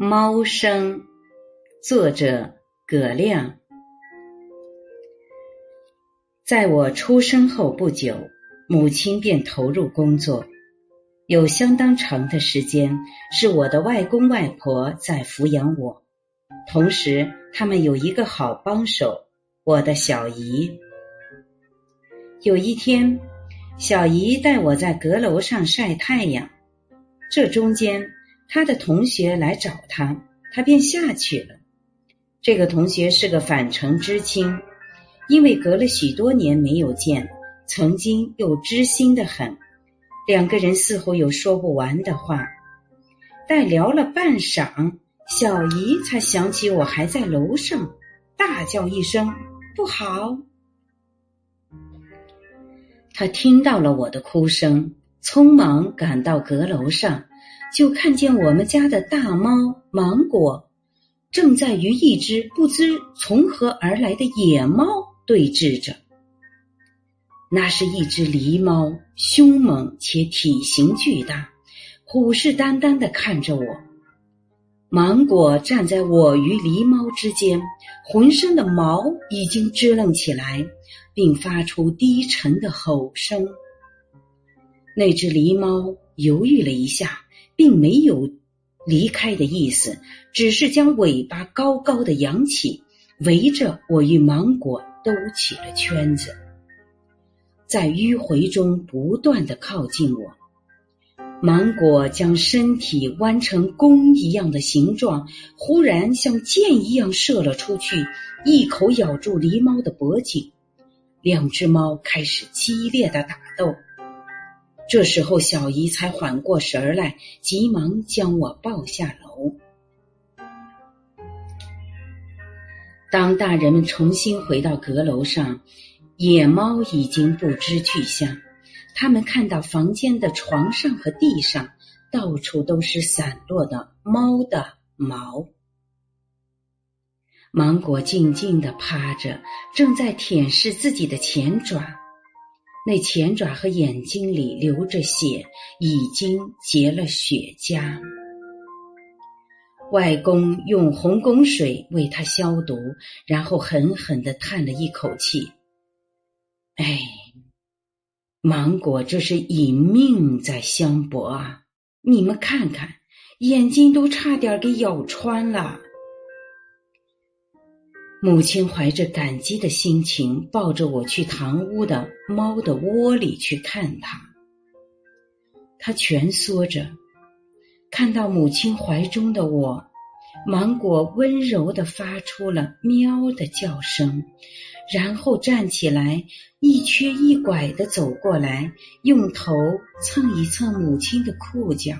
猫生，作者葛亮。在我出生后不久，母亲便投入工作，有相当长的时间是我的外公外婆在抚养我，同时他们有一个好帮手，我的小姨。有一天，小姨带我在阁楼上晒太阳，这中间。他的同学来找他，他便下去了。这个同学是个返城知青，因为隔了许多年没有见，曾经又知心的很，两个人似乎有说不完的话。待聊了半晌，小姨才想起我还在楼上，大叫一声：“不好！”他听到了我的哭声，匆忙赶到阁楼上。就看见我们家的大猫芒果，正在与一只不知从何而来的野猫对峙着。那是一只狸猫，凶猛且体型巨大，虎视眈眈的看着我。芒果站在我与狸猫之间，浑身的毛已经支棱起来，并发出低沉的吼声。那只狸猫犹豫了一下。并没有离开的意思，只是将尾巴高高的扬起，围着我与芒果兜起了圈子，在迂回中不断的靠近我。芒果将身体弯成弓一样的形状，忽然像箭一样射了出去，一口咬住狸猫的脖颈，两只猫开始激烈的打斗。这时候，小姨才缓过神来，急忙将我抱下楼。当大人们重新回到阁楼上，野猫已经不知去向。他们看到房间的床上和地上到处都是散落的猫的毛。芒果静静的趴着，正在舔舐自己的前爪。那前爪和眼睛里流着血，已经结了血痂。外公用红汞水为他消毒，然后狠狠的叹了一口气：“哎，芒果这是以命在相搏啊！你们看看，眼睛都差点给咬穿了。”母亲怀着感激的心情，抱着我去堂屋的猫的窝里去看它。它蜷缩着，看到母亲怀中的我，芒果温柔的发出了喵的叫声，然后站起来，一瘸一拐的走过来，用头蹭一蹭母亲的裤脚。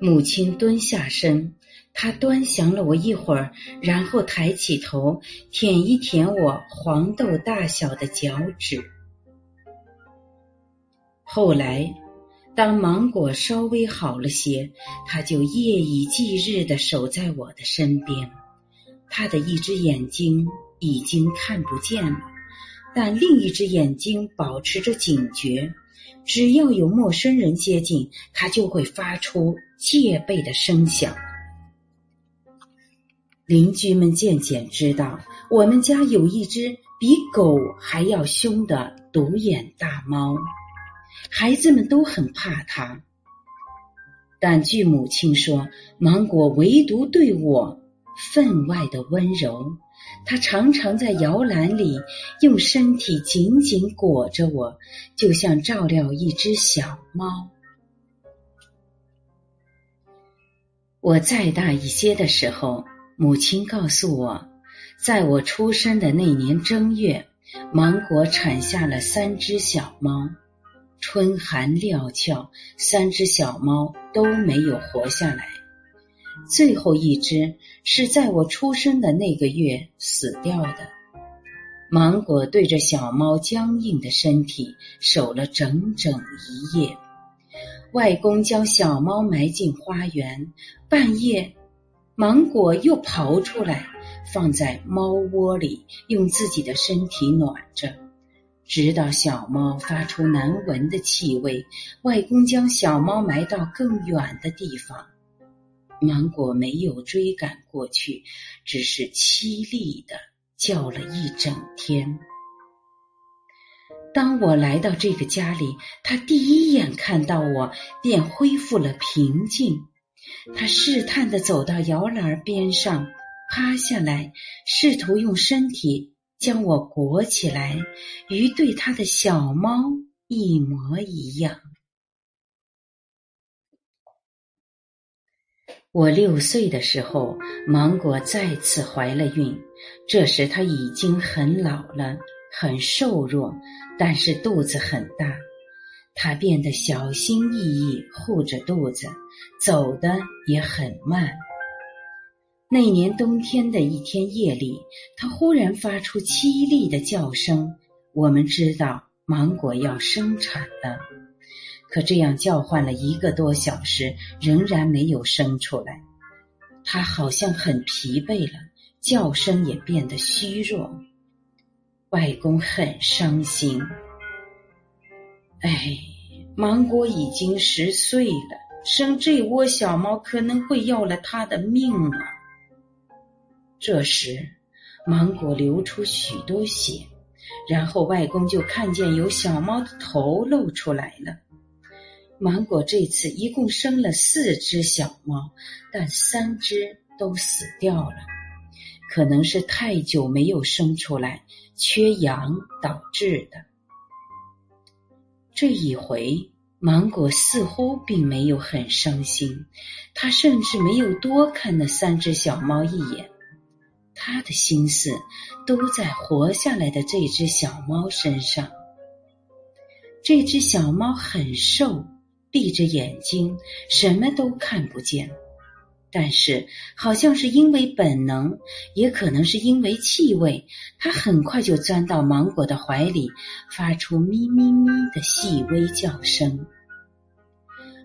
母亲蹲下身。他端详了我一会儿，然后抬起头舔一舔我黄豆大小的脚趾。后来，当芒果稍微好了些，他就夜以继日的守在我的身边。他的一只眼睛已经看不见了，但另一只眼睛保持着警觉。只要有陌生人接近，他就会发出戒备的声响。邻居们渐渐知道，我们家有一只比狗还要凶的独眼大猫，孩子们都很怕它。但据母亲说，芒果唯独对我分外的温柔，它常常在摇篮里用身体紧紧裹着我，就像照料一只小猫。我再大一些的时候。母亲告诉我，在我出生的那年正月，芒果产下了三只小猫。春寒料峭，三只小猫都没有活下来。最后一只是在我出生的那个月死掉的。芒果对着小猫僵硬的身体守了整整一夜。外公将小猫埋进花园，半夜。芒果又刨出来，放在猫窝里，用自己的身体暖着，直到小猫发出难闻的气味。外公将小猫埋到更远的地方。芒果没有追赶过去，只是凄厉的叫了一整天。当我来到这个家里，他第一眼看到我，便恢复了平静。他试探的走到摇篮边上，趴下来，试图用身体将我裹起来，与对他的小猫一模一样。我六岁的时候，芒果再次怀了孕。这时她已经很老了，很瘦弱，但是肚子很大。他变得小心翼翼，护着肚子，走的也很慢。那年冬天的一天夜里，他忽然发出凄厉的叫声。我们知道芒果要生产了。可这样叫唤了一个多小时，仍然没有生出来。他好像很疲惫了，叫声也变得虚弱。外公很伤心。哎，芒果已经十岁了，生这窝小猫可能会要了他的命啊！这时，芒果流出许多血，然后外公就看见有小猫的头露出来了。芒果这次一共生了四只小猫，但三只都死掉了，可能是太久没有生出来，缺氧导致的。这一回，芒果似乎并没有很伤心，他甚至没有多看那三只小猫一眼，他的心思都在活下来的这只小猫身上。这只小猫很瘦。闭着眼睛，什么都看不见。但是，好像是因为本能，也可能是因为气味，它很快就钻到芒果的怀里，发出咪咪咪的细微叫声。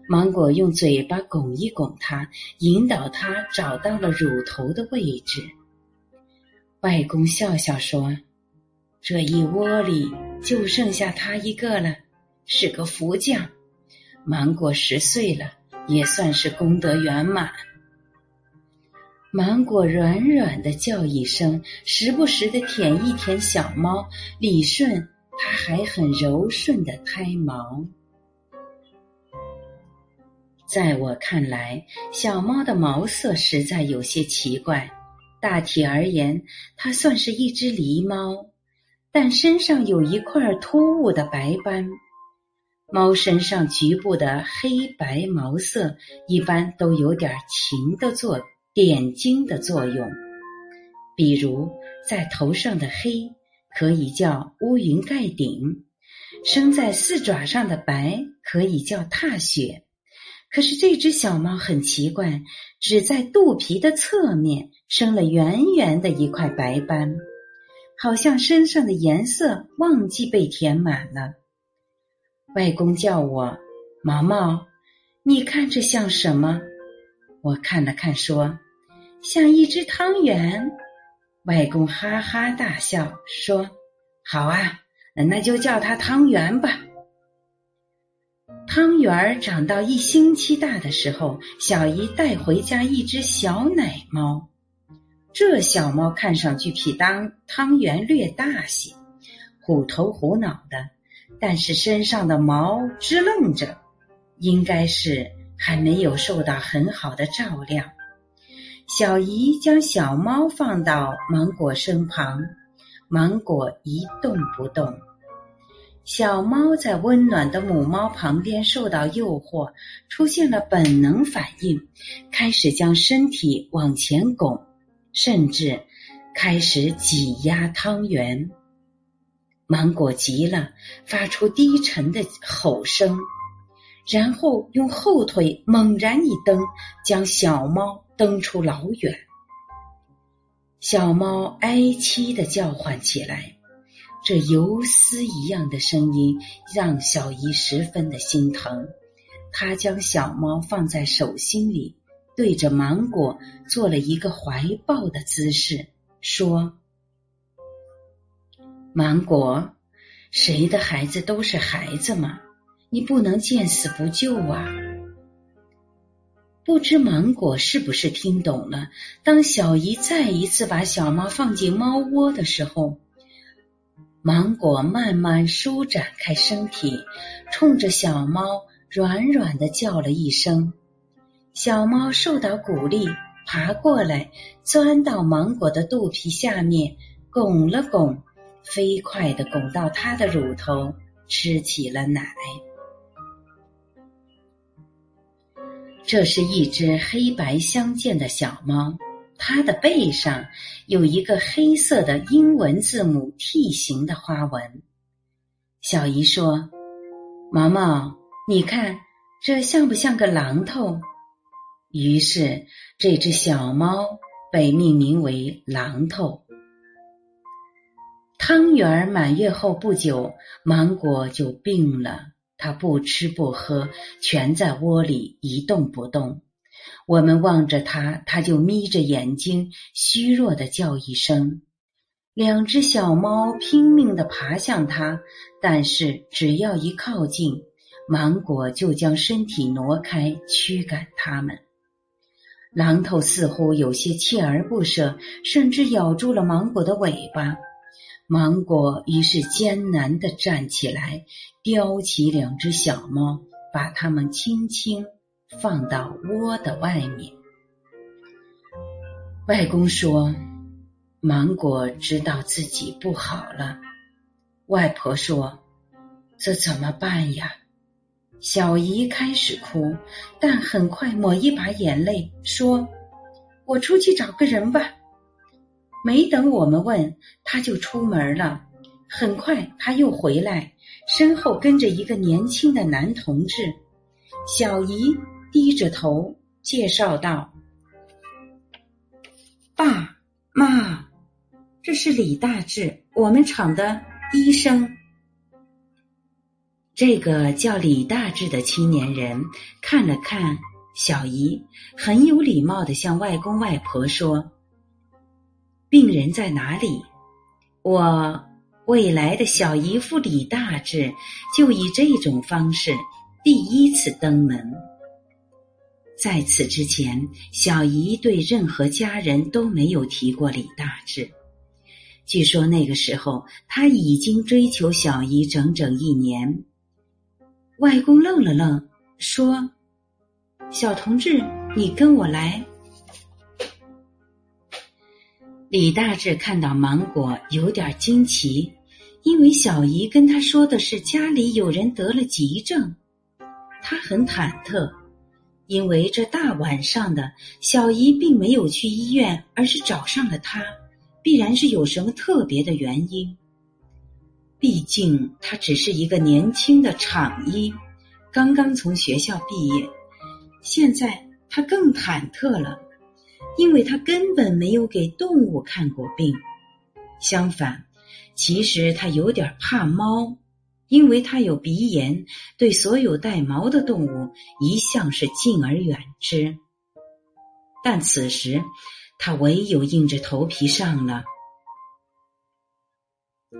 芒果用嘴巴拱一拱它，引导它找到了乳头的位置。外公笑笑说：“这一窝里就剩下它一个了，是个福将。”芒果十岁了，也算是功德圆满。芒果软软的叫一声，时不时的舔一舔小猫，理顺它还很柔顺的胎毛。在我看来，小猫的毛色实在有些奇怪。大体而言，它算是一只狸猫，但身上有一块突兀的白斑。猫身上局部的黑白毛色一般都有点情的作点睛的作用，比如在头上的黑可以叫乌云盖顶，生在四爪上的白可以叫踏雪。可是这只小猫很奇怪，只在肚皮的侧面生了圆圆的一块白斑，好像身上的颜色忘记被填满了。外公叫我毛毛，你看这像什么？我看了看，说像一只汤圆。外公哈哈大笑，说：“好啊，那就叫它汤圆吧。”汤圆长到一星期大的时候，小姨带回家一只小奶猫。这小猫看上去比当汤圆略大些，虎头虎脑的。但是身上的毛支棱着，应该是还没有受到很好的照料。小姨将小猫放到芒果身旁，芒果一动不动。小猫在温暖的母猫旁边受到诱惑，出现了本能反应，开始将身体往前拱，甚至开始挤压汤圆。芒果急了，发出低沉的吼声，然后用后腿猛然一蹬，将小猫蹬出老远。小猫哀凄的叫唤起来，这游丝一样的声音让小姨十分的心疼。她将小猫放在手心里，对着芒果做了一个怀抱的姿势，说。芒果，谁的孩子都是孩子嘛，你不能见死不救啊！不知芒果是不是听懂了？当小姨再一次把小猫放进猫窝的时候，芒果慢慢舒展开身体，冲着小猫软软的叫了一声。小猫受到鼓励，爬过来，钻到芒果的肚皮下面，拱了拱，飞快的拱到它的乳头，吃起了奶。这是一只黑白相间的小猫，它的背上有一个黑色的英文字母 T 形的花纹。小姨说：“毛毛，你看这像不像个榔头？”于是这只小猫被命名为榔头。汤圆满月后不久，芒果就病了。他不吃不喝，全在窝里一动不动。我们望着他，他就眯着眼睛，虚弱的叫一声。两只小猫拼命的爬向他，但是只要一靠近，芒果就将身体挪开，驱赶它们。榔头似乎有些锲而不舍，甚至咬住了芒果的尾巴。芒果于是艰难地站起来，叼起两只小猫，把它们轻轻放到窝的外面。外公说：“芒果知道自己不好了。”外婆说：“这怎么办呀？”小姨开始哭，但很快抹一把眼泪，说：“我出去找个人吧。”没等我们问，他就出门了。很快他又回来，身后跟着一个年轻的男同志。小姨低着头介绍道：“爸妈，这是李大志，我们厂的医生。”这个叫李大志的青年人看了看小姨，很有礼貌的向外公外婆说。病人在哪里？我未来的小姨夫李大志就以这种方式第一次登门。在此之前，小姨对任何家人都没有提过李大志。据说那个时候他已经追求小姨整整一年。外公愣了愣，说：“小同志，你跟我来。”李大志看到芒果有点惊奇，因为小姨跟他说的是家里有人得了急症，他很忐忑，因为这大晚上的，小姨并没有去医院，而是找上了他，必然是有什么特别的原因。毕竟他只是一个年轻的厂医，刚刚从学校毕业，现在他更忐忑了。因为他根本没有给动物看过病，相反，其实他有点怕猫，因为他有鼻炎，对所有带毛的动物一向是敬而远之。但此时，他唯有硬着头皮上了。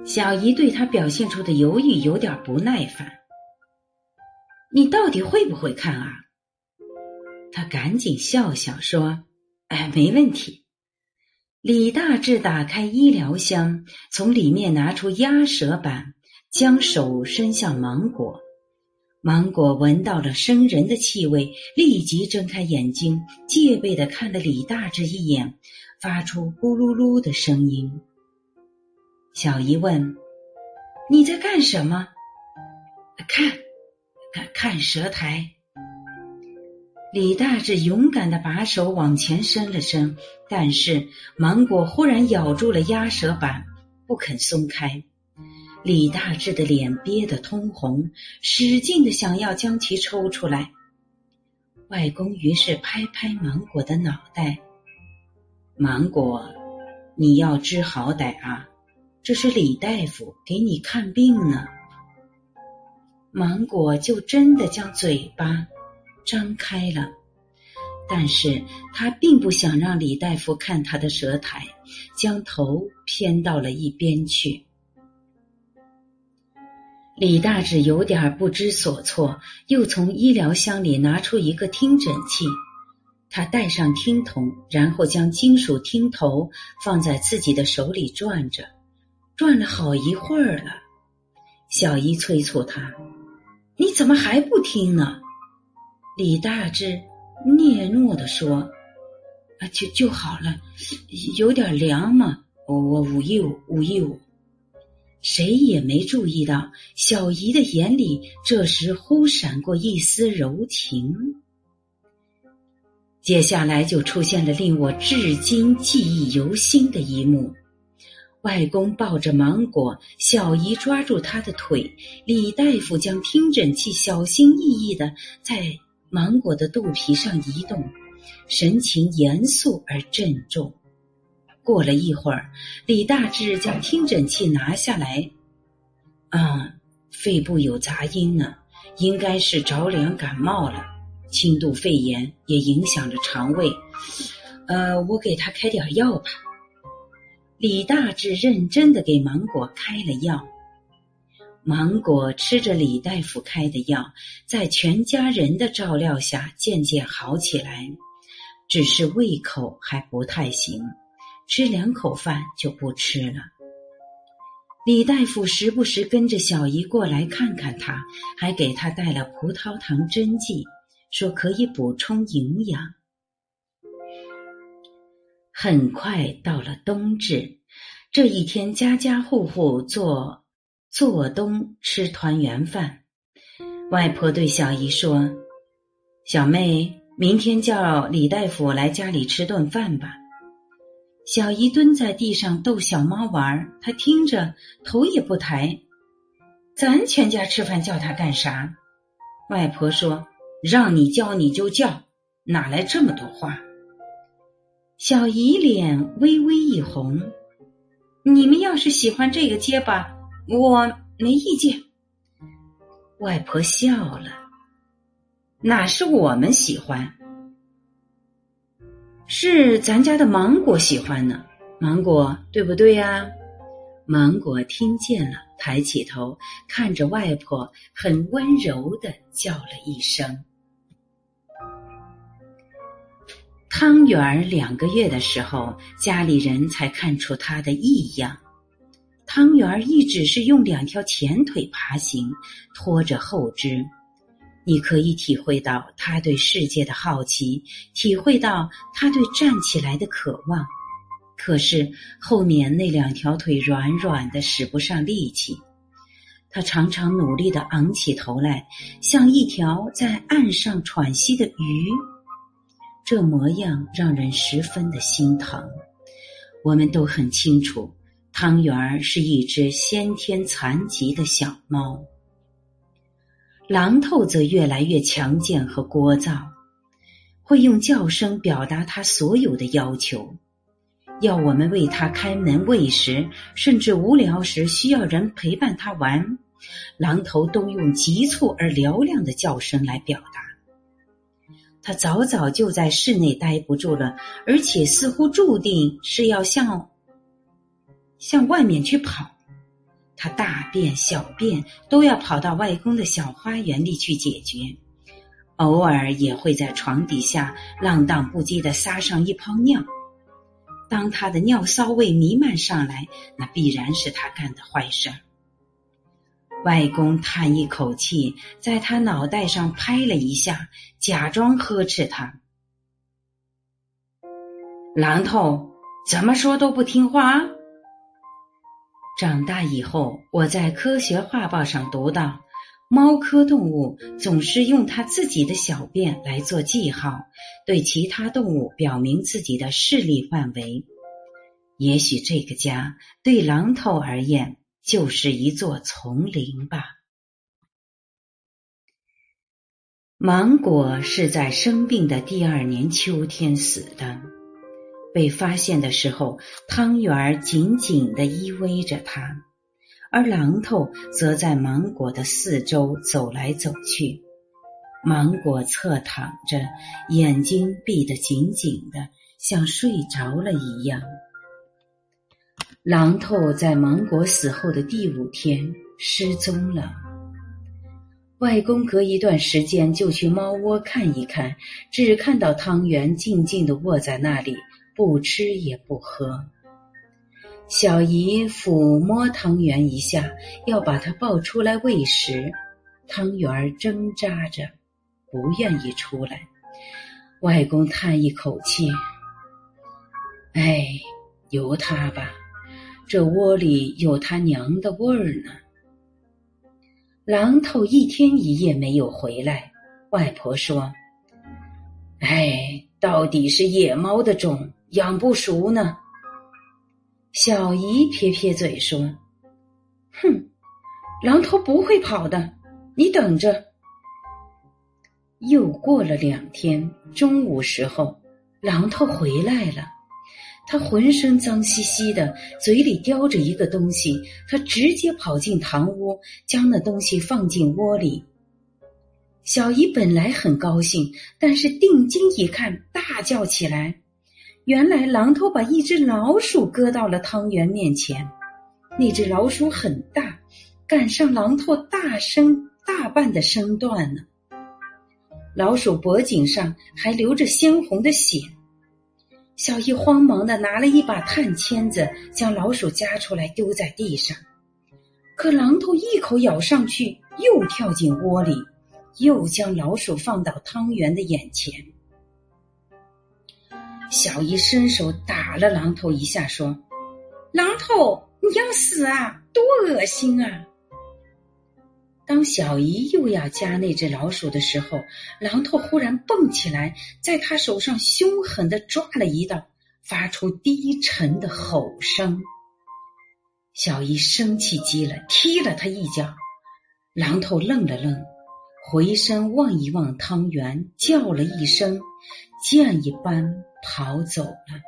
小姨对他表现出的犹豫有点不耐烦：“你到底会不会看啊？”他赶紧笑笑说。哎，没问题。李大志打开医疗箱，从里面拿出鸭舌板，将手伸向芒果。芒果闻到了生人的气味，立即睁开眼睛，戒备的看了李大志一眼，发出咕噜噜的声音。小姨问：“你在干什么？”“看，看，看舌苔。”李大志勇敢的把手往前伸了伸，但是芒果忽然咬住了鸭舌板，不肯松开。李大志的脸憋得通红，使劲的想要将其抽出来。外公于是拍拍芒果的脑袋：“芒果，你要知好歹啊，这是李大夫给你看病呢。”芒果就真的将嘴巴。张开了，但是他并不想让李大夫看他的舌苔，将头偏到了一边去。李大志有点不知所措，又从医疗箱里拿出一个听诊器，他戴上听筒，然后将金属听头放在自己的手里转着，转了好一会儿了。小姨催促他：“你怎么还不听呢？”李大志嗫嚅的说：“啊，就就好了，有点凉嘛。我我捂一捂，捂一捂。”谁也没注意到，小姨的眼里这时忽闪过一丝柔情。接下来就出现了令我至今记忆犹新的一幕：外公抱着芒果，小姨抓住他的腿，李大夫将听诊器小心翼翼的在。芒果的肚皮上移动，神情严肃而郑重。过了一会儿，李大志将听诊器拿下来，啊，肺部有杂音呢，应该是着凉感冒了，轻度肺炎也影响着肠胃。呃，我给他开点药吧。李大志认真的给芒果开了药。芒果吃着李大夫开的药，在全家人的照料下渐渐好起来，只是胃口还不太行，吃两口饭就不吃了。李大夫时不时跟着小姨过来看看他，还给他带了葡萄糖针剂，说可以补充营养。很快到了冬至，这一天家家户户做。做冬吃团圆饭，外婆对小姨说：“小妹，明天叫李大夫来家里吃顿饭吧。”小姨蹲在地上逗小猫玩，她听着头也不抬。咱全家吃饭叫他干啥？外婆说：“让你叫你就叫，哪来这么多话？”小姨脸微微一红：“你们要是喜欢这个结巴。”我没意见，外婆笑了。哪是我们喜欢，是咱家的芒果喜欢呢？芒果对不对呀？芒果听见了，抬起头看着外婆，很温柔的叫了一声。汤圆两个月的时候，家里人才看出他的异样。汤圆儿一直是用两条前腿爬行，拖着后肢。你可以体会到他对世界的好奇，体会到他对站起来的渴望。可是后面那两条腿软软的，使不上力气。他常常努力的昂起头来，像一条在岸上喘息的鱼。这模样让人十分的心疼。我们都很清楚。汤圆儿是一只先天残疾的小猫，榔头则越来越强健和聒噪，会用叫声表达他所有的要求，要我们为他开门喂食，甚至无聊时需要人陪伴他玩，榔头都用急促而嘹亮的叫声来表达。他早早就在室内待不住了，而且似乎注定是要向。向外面去跑，他大便小便都要跑到外公的小花园里去解决，偶尔也会在床底下浪荡不羁的撒上一泡尿。当他的尿骚味弥漫上来，那必然是他干的坏事儿。外公叹一口气，在他脑袋上拍了一下，假装呵斥他：“榔头，怎么说都不听话。”长大以后，我在科学画报上读到，猫科动物总是用它自己的小便来做记号，对其他动物表明自己的势力范围。也许这个家对榔头而言就是一座丛林吧。芒果是在生病的第二年秋天死的。被发现的时候，汤圆儿紧紧的依偎着他，而榔头则在芒果的四周走来走去。芒果侧躺着，眼睛闭得紧紧的，像睡着了一样。榔头在芒果死后的第五天失踪了。外公隔一段时间就去猫窝看一看，只看到汤圆静静的卧在那里，不吃也不喝。小姨抚摸汤圆一下，要把它抱出来喂食，汤圆挣扎着，不愿意出来。外公叹一口气：“哎，由他吧，这窝里有他娘的味儿呢。”榔头一天一夜没有回来，外婆说：“哎，到底是野猫的种，养不熟呢。”小姨撇撇嘴说：“哼，榔头不会跑的，你等着。”又过了两天，中午时候，榔头回来了。他浑身脏兮兮的，嘴里叼着一个东西。他直接跑进堂屋，将那东西放进窝里。小姨本来很高兴，但是定睛一看，大叫起来：“原来榔头把一只老鼠搁到了汤圆面前。那只老鼠很大，赶上榔头大身大半的身段呢。老鼠脖颈上还流着鲜红的血。”小姨慌忙的拿了一把炭签子，将老鼠夹出来丢在地上。可榔头一口咬上去，又跳进窝里，又将老鼠放到汤圆的眼前。小姨伸手打了榔头一下，说：“榔头，你要死啊！多恶心啊！”当小姨又要夹那只老鼠的时候，榔头忽然蹦起来，在他手上凶狠的抓了一道，发出低沉的吼声。小姨生气极了，踢了他一脚。榔头愣了愣，回身望一望汤圆，叫了一声，箭一般跑走了。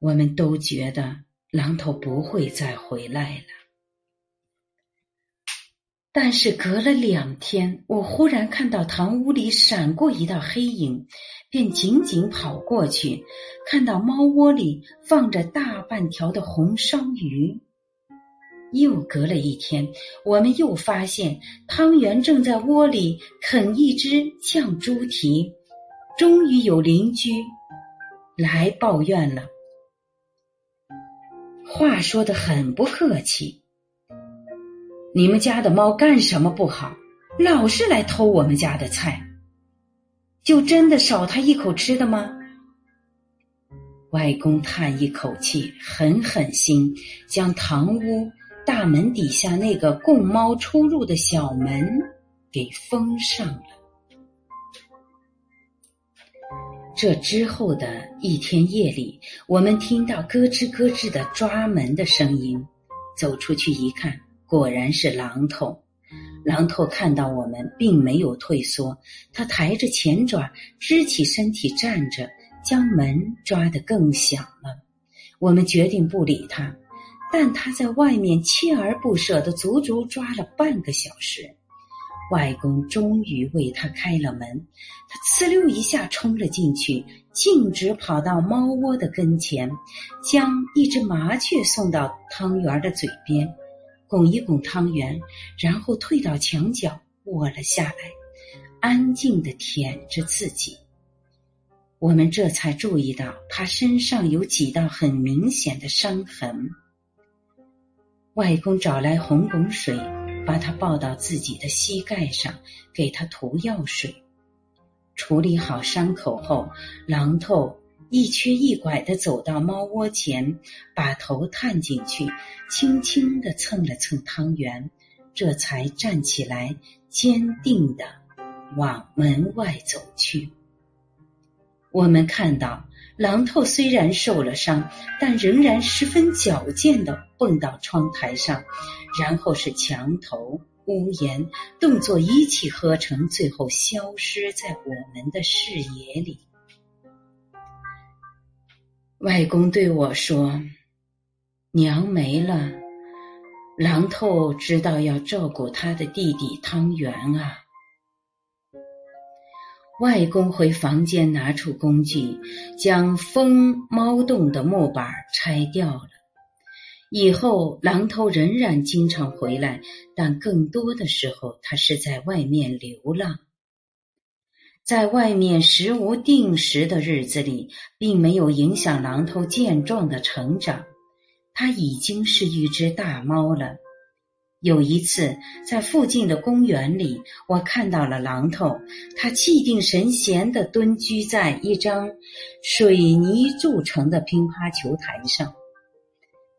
我们都觉得榔头不会再回来了。但是隔了两天，我忽然看到堂屋里闪过一道黑影，便紧紧跑过去，看到猫窝里放着大半条的红烧鱼。又隔了一天，我们又发现汤圆正在窝里啃一只酱猪蹄。终于有邻居来抱怨了，话说的很不客气。你们家的猫干什么不好，老是来偷我们家的菜，就真的少它一口吃的吗？外公叹一口气，狠狠心，将堂屋大门底下那个供猫出入的小门给封上了。这之后的一天夜里，我们听到咯吱咯吱的抓门的声音，走出去一看。果然是榔头，榔头看到我们，并没有退缩，他抬着前爪，支起身体站着，将门抓得更响了。我们决定不理他，但他在外面锲而不舍的足足抓了半个小时。外公终于为他开了门，他呲溜一下冲了进去，径直跑到猫窝的跟前，将一只麻雀送到汤圆的嘴边。拱一拱汤圆，然后退到墙角卧了下来，安静的舔着自己。我们这才注意到他身上有几道很明显的伤痕。外公找来红汞水，把他抱到自己的膝盖上，给他涂药水。处理好伤口后，榔头。一瘸一拐的走到猫窝前，把头探进去，轻轻的蹭了蹭汤圆，这才站起来，坚定的往门外走去。我们看到榔头虽然受了伤，但仍然十分矫健的蹦到窗台上，然后是墙头、屋檐，动作一气呵成，最后消失在我们的视野里。外公对我说：“娘没了，榔头知道要照顾他的弟弟汤圆啊。”外公回房间拿出工具，将封猫洞的木板拆掉了。以后，狼头仍然经常回来，但更多的时候，他是在外面流浪。在外面食无定时的日子里，并没有影响狼头健壮的成长。它已经是一只大猫了。有一次，在附近的公园里，我看到了狼头，它气定神闲地蹲居在一张水泥铸成的乒乓球台上。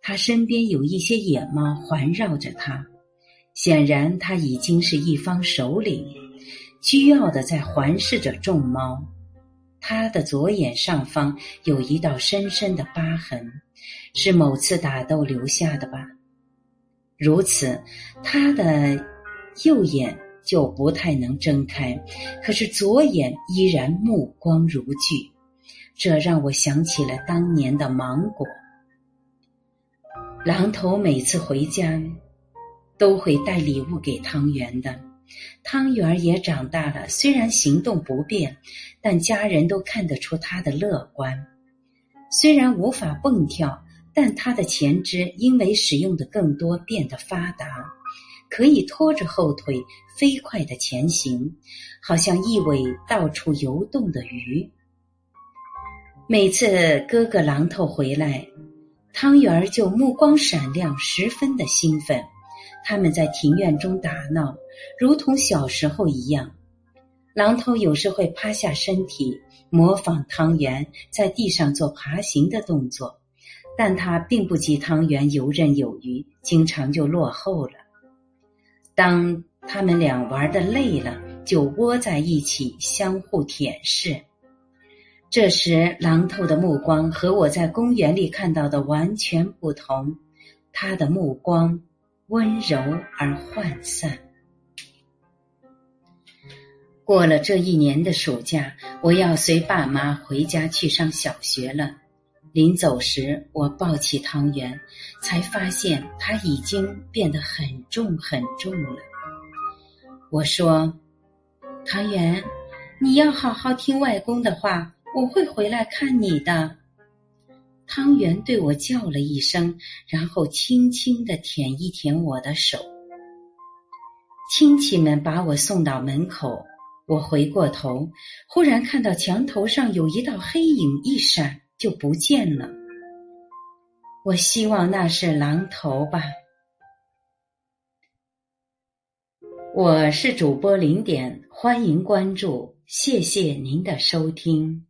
他身边有一些野猫环绕着他，显然他已经是一方首领，倨傲的在环视着众猫。他的左眼上方有一道深深的疤痕，是某次打斗留下的吧？如此，他的右眼就不太能睁开，可是左眼依然目光如炬，这让我想起了当年的芒果。狼头每次回家，都会带礼物给汤圆的。汤圆也长大了，虽然行动不便，但家人都看得出他的乐观。虽然无法蹦跳，但他的前肢因为使用的更多变得发达，可以拖着后腿飞快的前行，好像一尾到处游动的鱼。每次哥哥榔头回来。汤圆儿就目光闪亮，十分的兴奋。他们在庭院中打闹，如同小时候一样。榔头有时会趴下身体，模仿汤圆在地上做爬行的动作，但他并不及汤圆游刃有余，经常就落后了。当他们俩玩的累了，就窝在一起相互舔舐。这时，狼头的目光和我在公园里看到的完全不同。他的目光温柔而涣散。过了这一年的暑假，我要随爸妈回家去上小学了。临走时，我抱起汤圆，才发现它已经变得很重很重了。我说：“汤圆，你要好好听外公的话。”我会回来看你的。汤圆对我叫了一声，然后轻轻的舔一舔我的手。亲戚们把我送到门口，我回过头，忽然看到墙头上有一道黑影一闪就不见了。我希望那是狼头吧。我是主播零点，欢迎关注，谢谢您的收听。